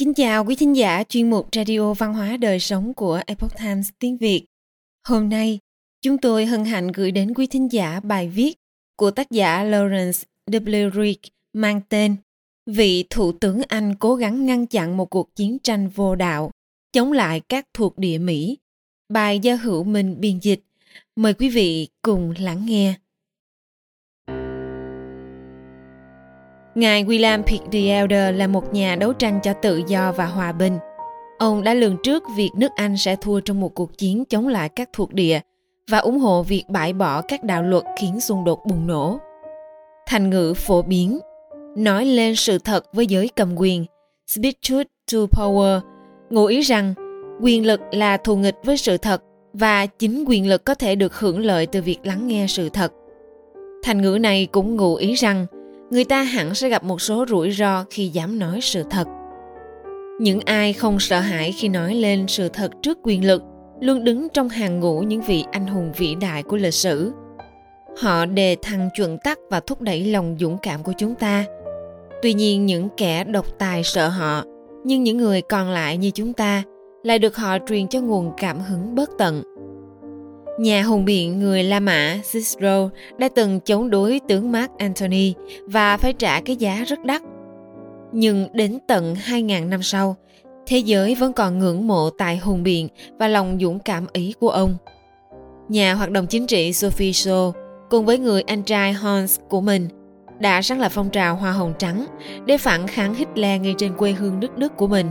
Kính chào quý thính giả chuyên mục Radio Văn hóa Đời Sống của Epoch Times tiếng Việt. Hôm nay, chúng tôi hân hạnh gửi đến quý thính giả bài viết của tác giả Lawrence W. Reed mang tên Vị Thủ tướng Anh cố gắng ngăn chặn một cuộc chiến tranh vô đạo, chống lại các thuộc địa Mỹ. Bài do hữu mình biên dịch. Mời quý vị cùng lắng nghe. Ngài William Pitt the Elder là một nhà đấu tranh cho tự do và hòa bình. Ông đã lường trước việc nước Anh sẽ thua trong một cuộc chiến chống lại các thuộc địa và ủng hộ việc bãi bỏ các đạo luật khiến xung đột bùng nổ. Thành ngữ phổ biến nói lên sự thật với giới cầm quyền speak truth to power, ngụ ý rằng quyền lực là thù nghịch với sự thật và chính quyền lực có thể được hưởng lợi từ việc lắng nghe sự thật thành ngữ này cũng ngụ ý rằng người ta hẳn sẽ gặp một số rủi ro khi dám nói sự thật. Những ai không sợ hãi khi nói lên sự thật trước quyền lực luôn đứng trong hàng ngũ những vị anh hùng vĩ đại của lịch sử. Họ đề thăng chuẩn tắc và thúc đẩy lòng dũng cảm của chúng ta. Tuy nhiên, những kẻ độc tài sợ họ, nhưng những người còn lại như chúng ta lại được họ truyền cho nguồn cảm hứng bất tận. Nhà hùng biện người La Mã Cicero đã từng chống đối tướng Mark Antony và phải trả cái giá rất đắt. Nhưng đến tận 2.000 năm sau, thế giới vẫn còn ngưỡng mộ tài hùng biện và lòng dũng cảm ý của ông. Nhà hoạt động chính trị Sophie Shaw cùng với người anh trai Hans của mình đã sáng lập phong trào Hoa Hồng Trắng để phản kháng Hitler ngay trên quê hương nước Đức của mình.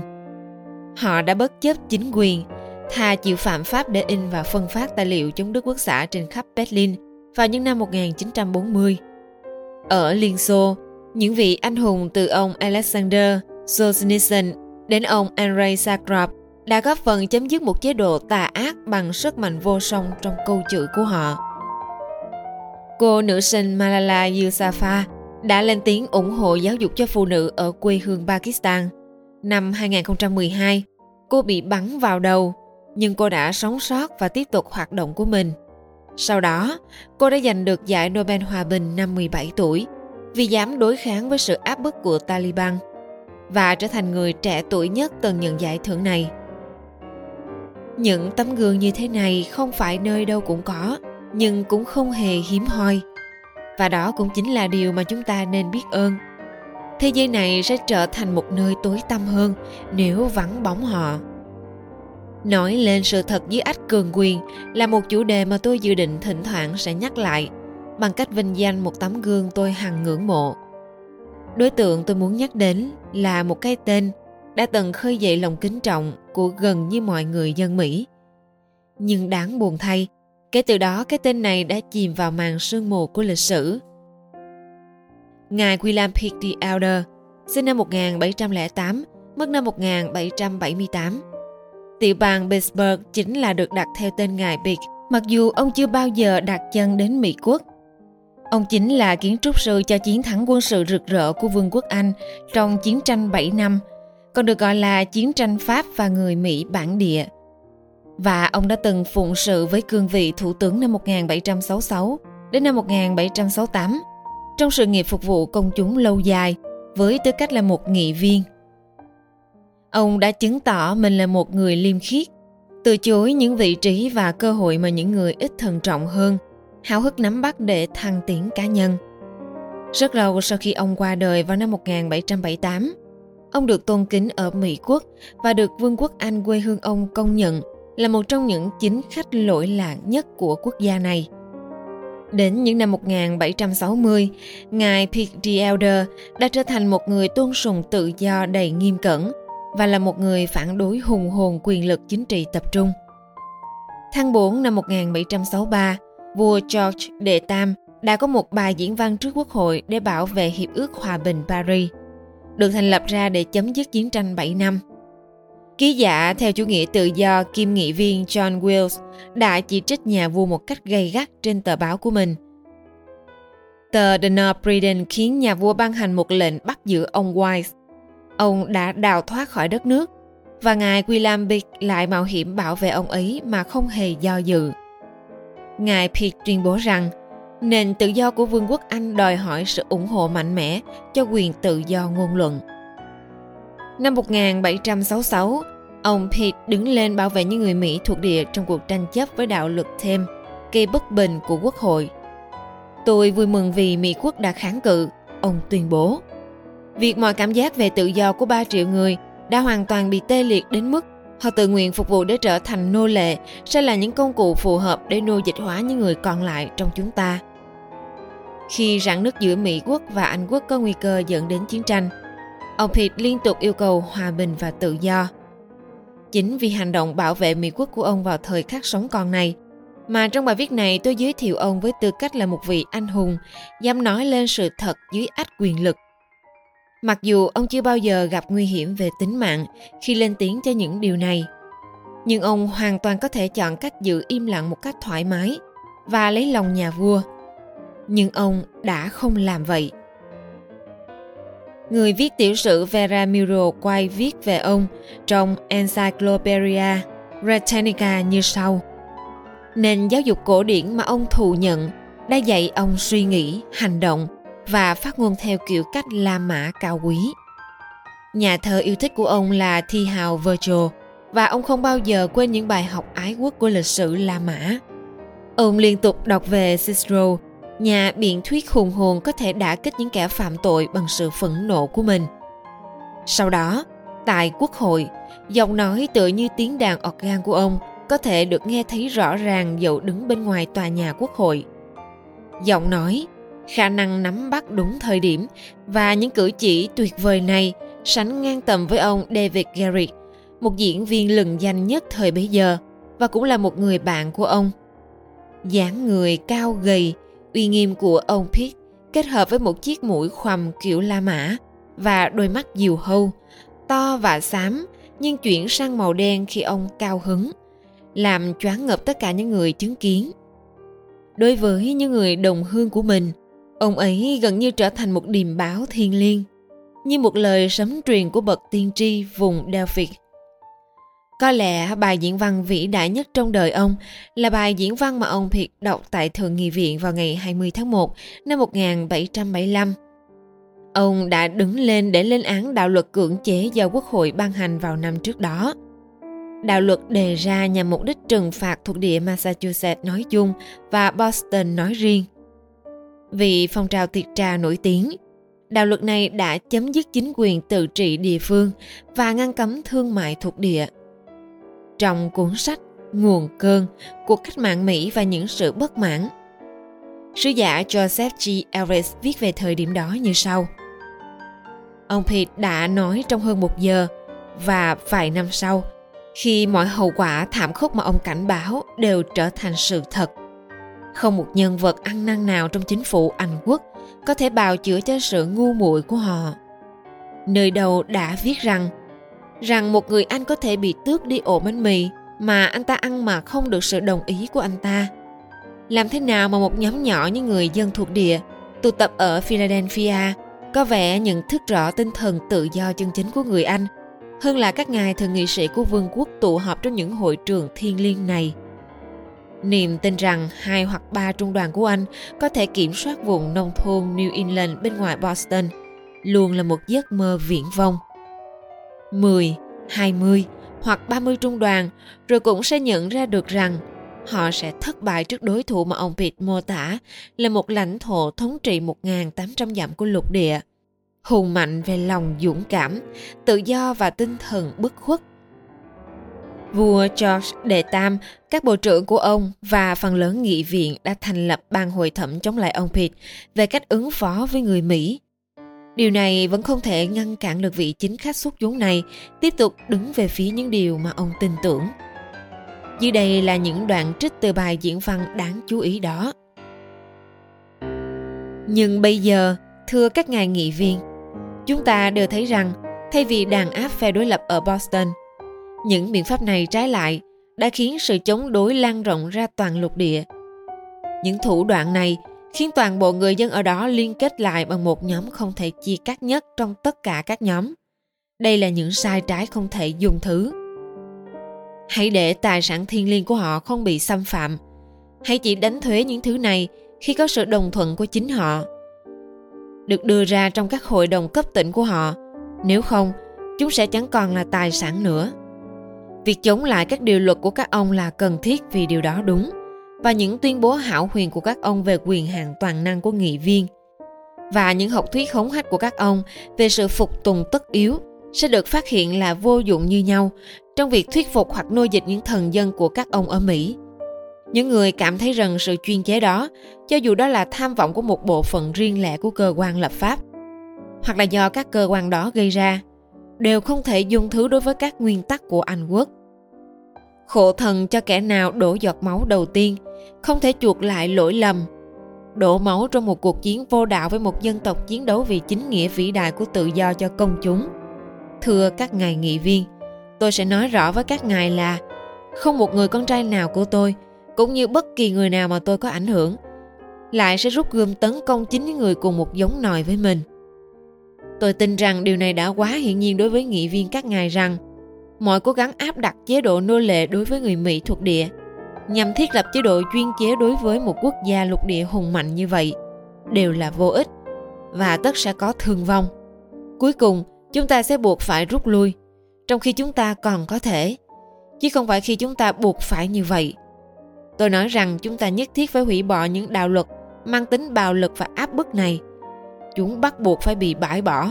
Họ đã bất chấp chính quyền, thà chịu phạm pháp để in và phân phát tài liệu chống Đức Quốc xã trên khắp Berlin vào những năm 1940. Ở Liên Xô, những vị anh hùng từ ông Alexander Solzhenitsyn đến ông Andrei Sakharov đã góp phần chấm dứt một chế độ tà ác bằng sức mạnh vô song trong câu chữ của họ. Cô nữ sinh Malala Yousafzai đã lên tiếng ủng hộ giáo dục cho phụ nữ ở quê hương Pakistan. Năm 2012, cô bị bắn vào đầu, nhưng cô đã sống sót và tiếp tục hoạt động của mình. Sau đó, cô đã giành được giải Nobel Hòa bình năm 17 tuổi vì dám đối kháng với sự áp bức của Taliban và trở thành người trẻ tuổi nhất từng nhận giải thưởng này. Những tấm gương như thế này không phải nơi đâu cũng có, nhưng cũng không hề hiếm hoi và đó cũng chính là điều mà chúng ta nên biết ơn thế giới này sẽ trở thành một nơi tối tăm hơn nếu vắng bóng họ nói lên sự thật dưới ách cường quyền là một chủ đề mà tôi dự định thỉnh thoảng sẽ nhắc lại bằng cách vinh danh một tấm gương tôi hằng ngưỡng mộ đối tượng tôi muốn nhắc đến là một cái tên đã từng khơi dậy lòng kính trọng của gần như mọi người dân mỹ nhưng đáng buồn thay Kể từ đó cái tên này đã chìm vào màn sương mù của lịch sử. Ngài William Pitt the Elder, sinh năm 1708, mất năm 1778. Tiểu bang Pittsburgh chính là được đặt theo tên Ngài Pitt, mặc dù ông chưa bao giờ đặt chân đến Mỹ quốc. Ông chính là kiến trúc sư cho chiến thắng quân sự rực rỡ của Vương quốc Anh trong chiến tranh 7 năm, còn được gọi là chiến tranh Pháp và người Mỹ bản địa – và ông đã từng phụng sự với cương vị thủ tướng năm 1766 đến năm 1768 trong sự nghiệp phục vụ công chúng lâu dài với tư cách là một nghị viên. Ông đã chứng tỏ mình là một người liêm khiết, từ chối những vị trí và cơ hội mà những người ít thận trọng hơn, háo hức nắm bắt để thăng tiến cá nhân. Rất lâu sau khi ông qua đời vào năm 1778, ông được tôn kính ở Mỹ quốc và được Vương quốc Anh quê hương ông công nhận là một trong những chính khách lỗi lạc nhất của quốc gia này. Đến những năm 1760, Ngài Pitt the Elder đã trở thành một người tôn sùng tự do đầy nghiêm cẩn và là một người phản đối hùng hồn quyền lực chính trị tập trung. Tháng 4 năm 1763, vua George đệ Tam đã có một bài diễn văn trước quốc hội để bảo vệ Hiệp ước Hòa bình Paris, được thành lập ra để chấm dứt chiến tranh 7 năm. Ký giả theo chủ nghĩa tự do kiêm nghị viên John Wills đã chỉ trích nhà vua một cách gay gắt trên tờ báo của mình. Tờ The North Britain khiến nhà vua ban hành một lệnh bắt giữ ông Wise. Ông đã đào thoát khỏi đất nước và ngài William Pitt lại mạo hiểm bảo vệ ông ấy mà không hề do dự. Ngài Pitt tuyên bố rằng nền tự do của Vương quốc Anh đòi hỏi sự ủng hộ mạnh mẽ cho quyền tự do ngôn luận. Năm 1766, ông Pitt đứng lên bảo vệ những người Mỹ thuộc địa trong cuộc tranh chấp với đạo luật thêm, gây bất bình của quốc hội. Tôi vui mừng vì Mỹ quốc đã kháng cự, ông tuyên bố. Việc mọi cảm giác về tự do của 3 triệu người đã hoàn toàn bị tê liệt đến mức họ tự nguyện phục vụ để trở thành nô lệ sẽ là những công cụ phù hợp để nô dịch hóa những người còn lại trong chúng ta. Khi rạn nứt giữa Mỹ quốc và Anh quốc có nguy cơ dẫn đến chiến tranh, ông Pitt liên tục yêu cầu hòa bình và tự do. Chính vì hành động bảo vệ Mỹ quốc của ông vào thời khắc sống còn này, mà trong bài viết này tôi giới thiệu ông với tư cách là một vị anh hùng, dám nói lên sự thật dưới ách quyền lực. Mặc dù ông chưa bao giờ gặp nguy hiểm về tính mạng khi lên tiếng cho những điều này, nhưng ông hoàn toàn có thể chọn cách giữ im lặng một cách thoải mái và lấy lòng nhà vua. Nhưng ông đã không làm vậy. Người viết tiểu sử Vera Miro quay viết về ông trong Encyclopedia Britannica như sau. Nền giáo dục cổ điển mà ông thù nhận đã dạy ông suy nghĩ, hành động và phát ngôn theo kiểu cách La Mã cao quý. Nhà thơ yêu thích của ông là thi hào Virgil và ông không bao giờ quên những bài học ái quốc của lịch sử La Mã. Ông liên tục đọc về Cicero, nhà biện thuyết hùng hồn có thể đả kích những kẻ phạm tội bằng sự phẫn nộ của mình. Sau đó, tại quốc hội, giọng nói tựa như tiếng đàn organ của ông có thể được nghe thấy rõ ràng dẫu đứng bên ngoài tòa nhà quốc hội. Giọng nói, khả năng nắm bắt đúng thời điểm và những cử chỉ tuyệt vời này sánh ngang tầm với ông David Garrick, một diễn viên lừng danh nhất thời bấy giờ và cũng là một người bạn của ông. dáng người cao gầy, uy nghiêm của ông Pitt kết hợp với một chiếc mũi khoằm kiểu La Mã và đôi mắt diều hâu, to và xám nhưng chuyển sang màu đen khi ông cao hứng, làm choáng ngợp tất cả những người chứng kiến. Đối với những người đồng hương của mình, ông ấy gần như trở thành một điềm báo thiên liêng, như một lời sấm truyền của bậc tiên tri vùng Delphic. Có lẽ bài diễn văn vĩ đại nhất trong đời ông là bài diễn văn mà ông Thiệt đọc tại Thượng nghị viện vào ngày 20 tháng 1 năm 1775. Ông đã đứng lên để lên án đạo luật cưỡng chế do Quốc hội ban hành vào năm trước đó. Đạo luật đề ra nhằm mục đích trừng phạt thuộc địa Massachusetts nói chung và Boston nói riêng. Vì phong trào tiệc trà nổi tiếng, đạo luật này đã chấm dứt chính quyền tự trị địa phương và ngăn cấm thương mại thuộc địa – trong cuốn sách Nguồn cơn, cuộc cách mạng Mỹ và những sự bất mãn. Sứ giả Joseph G. Ellis viết về thời điểm đó như sau. Ông Pitt đã nói trong hơn một giờ và vài năm sau, khi mọi hậu quả thảm khốc mà ông cảnh báo đều trở thành sự thật. Không một nhân vật ăn năn nào trong chính phủ Anh quốc có thể bào chữa cho sự ngu muội của họ. Nơi đầu đã viết rằng rằng một người anh có thể bị tước đi ổ bánh mì mà anh ta ăn mà không được sự đồng ý của anh ta. Làm thế nào mà một nhóm nhỏ những người dân thuộc địa tụ tập ở Philadelphia có vẻ nhận thức rõ tinh thần tự do chân chính của người Anh hơn là các ngài thượng nghị sĩ của vương quốc tụ họp trong những hội trường thiên liêng này. Niềm tin rằng hai hoặc ba trung đoàn của Anh có thể kiểm soát vùng nông thôn New England bên ngoài Boston luôn là một giấc mơ viễn vông. 10, 20 hoặc 30 trung đoàn rồi cũng sẽ nhận ra được rằng họ sẽ thất bại trước đối thủ mà ông Pitt mô tả là một lãnh thổ thống trị 1.800 dặm của lục địa. Hùng mạnh về lòng dũng cảm, tự do và tinh thần bất khuất. Vua George Đệ Tam, các bộ trưởng của ông và phần lớn nghị viện đã thành lập ban hội thẩm chống lại ông Pitt về cách ứng phó với người Mỹ. Điều này vẫn không thể ngăn cản được vị chính khách xuất chúng này tiếp tục đứng về phía những điều mà ông tin tưởng. Dưới đây là những đoạn trích từ bài diễn văn đáng chú ý đó. Nhưng bây giờ, thưa các ngài nghị viên, chúng ta đều thấy rằng thay vì đàn áp phe đối lập ở Boston, những biện pháp này trái lại đã khiến sự chống đối lan rộng ra toàn lục địa. Những thủ đoạn này khiến toàn bộ người dân ở đó liên kết lại bằng một nhóm không thể chia cắt nhất trong tất cả các nhóm. Đây là những sai trái không thể dùng thứ. Hãy để tài sản thiên liêng của họ không bị xâm phạm. Hãy chỉ đánh thuế những thứ này khi có sự đồng thuận của chính họ. Được đưa ra trong các hội đồng cấp tỉnh của họ. Nếu không, chúng sẽ chẳng còn là tài sản nữa. Việc chống lại các điều luật của các ông là cần thiết vì điều đó đúng và những tuyên bố hảo huyền của các ông về quyền hạn toàn năng của nghị viên và những học thuyết hống hách của các ông về sự phục tùng tất yếu sẽ được phát hiện là vô dụng như nhau trong việc thuyết phục hoặc nuôi dịch những thần dân của các ông ở Mỹ. Những người cảm thấy rằng sự chuyên chế đó, cho dù đó là tham vọng của một bộ phận riêng lẻ của cơ quan lập pháp, hoặc là do các cơ quan đó gây ra, đều không thể dung thứ đối với các nguyên tắc của Anh quốc. Khổ thần cho kẻ nào đổ giọt máu đầu tiên, không thể chuộc lại lỗi lầm. Đổ máu trong một cuộc chiến vô đạo với một dân tộc chiến đấu vì chính nghĩa vĩ đại của tự do cho công chúng. Thưa các ngài nghị viên, tôi sẽ nói rõ với các ngài là không một người con trai nào của tôi, cũng như bất kỳ người nào mà tôi có ảnh hưởng, lại sẽ rút gươm tấn công chính những người cùng một giống nòi với mình. Tôi tin rằng điều này đã quá hiển nhiên đối với nghị viên các ngài rằng mọi cố gắng áp đặt chế độ nô lệ đối với người Mỹ thuộc địa nhằm thiết lập chế độ chuyên chế đối với một quốc gia lục địa hùng mạnh như vậy đều là vô ích và tất sẽ có thương vong. Cuối cùng, chúng ta sẽ buộc phải rút lui, trong khi chúng ta còn có thể, chứ không phải khi chúng ta buộc phải như vậy. Tôi nói rằng chúng ta nhất thiết phải hủy bỏ những đạo luật mang tính bạo lực và áp bức này. Chúng bắt buộc phải bị bãi bỏ.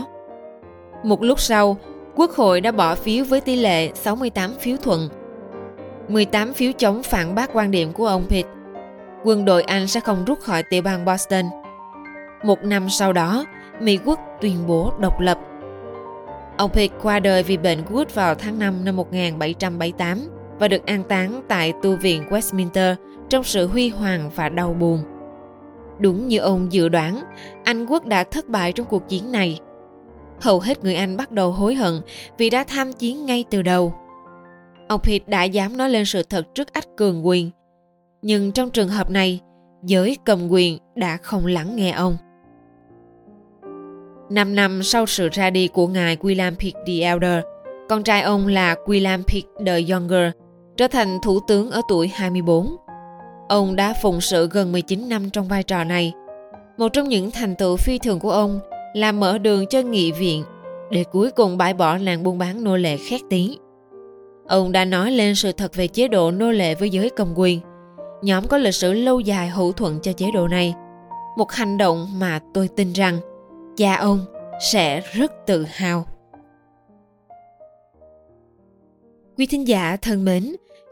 Một lúc sau, Quốc hội đã bỏ phiếu với tỷ lệ 68 phiếu thuận. 18 phiếu chống phản bác quan điểm của ông Pitt. Quân đội Anh sẽ không rút khỏi tiểu bang Boston. Một năm sau đó, Mỹ quốc tuyên bố độc lập. Ông Pitt qua đời vì bệnh gút vào tháng 5 năm 1778 và được an táng tại tu viện Westminster trong sự huy hoàng và đau buồn. Đúng như ông dự đoán, Anh quốc đã thất bại trong cuộc chiến này hầu hết người Anh bắt đầu hối hận vì đã tham chiến ngay từ đầu. Ông Pitt đã dám nói lên sự thật trước ách cường quyền. Nhưng trong trường hợp này, giới cầm quyền đã không lắng nghe ông. Năm năm sau sự ra đi của ngài William Pitt the Elder, con trai ông là William Pitt the Younger, trở thành thủ tướng ở tuổi 24. Ông đã phụng sự gần 19 năm trong vai trò này. Một trong những thành tựu phi thường của ông là mở đường cho nghị viện để cuối cùng bãi bỏ làng buôn bán nô lệ khét tiếng. Ông đã nói lên sự thật về chế độ nô lệ với giới cầm quyền. Nhóm có lịch sử lâu dài hữu thuận cho chế độ này. Một hành động mà tôi tin rằng cha ông sẽ rất tự hào. Quý thính giả thân mến,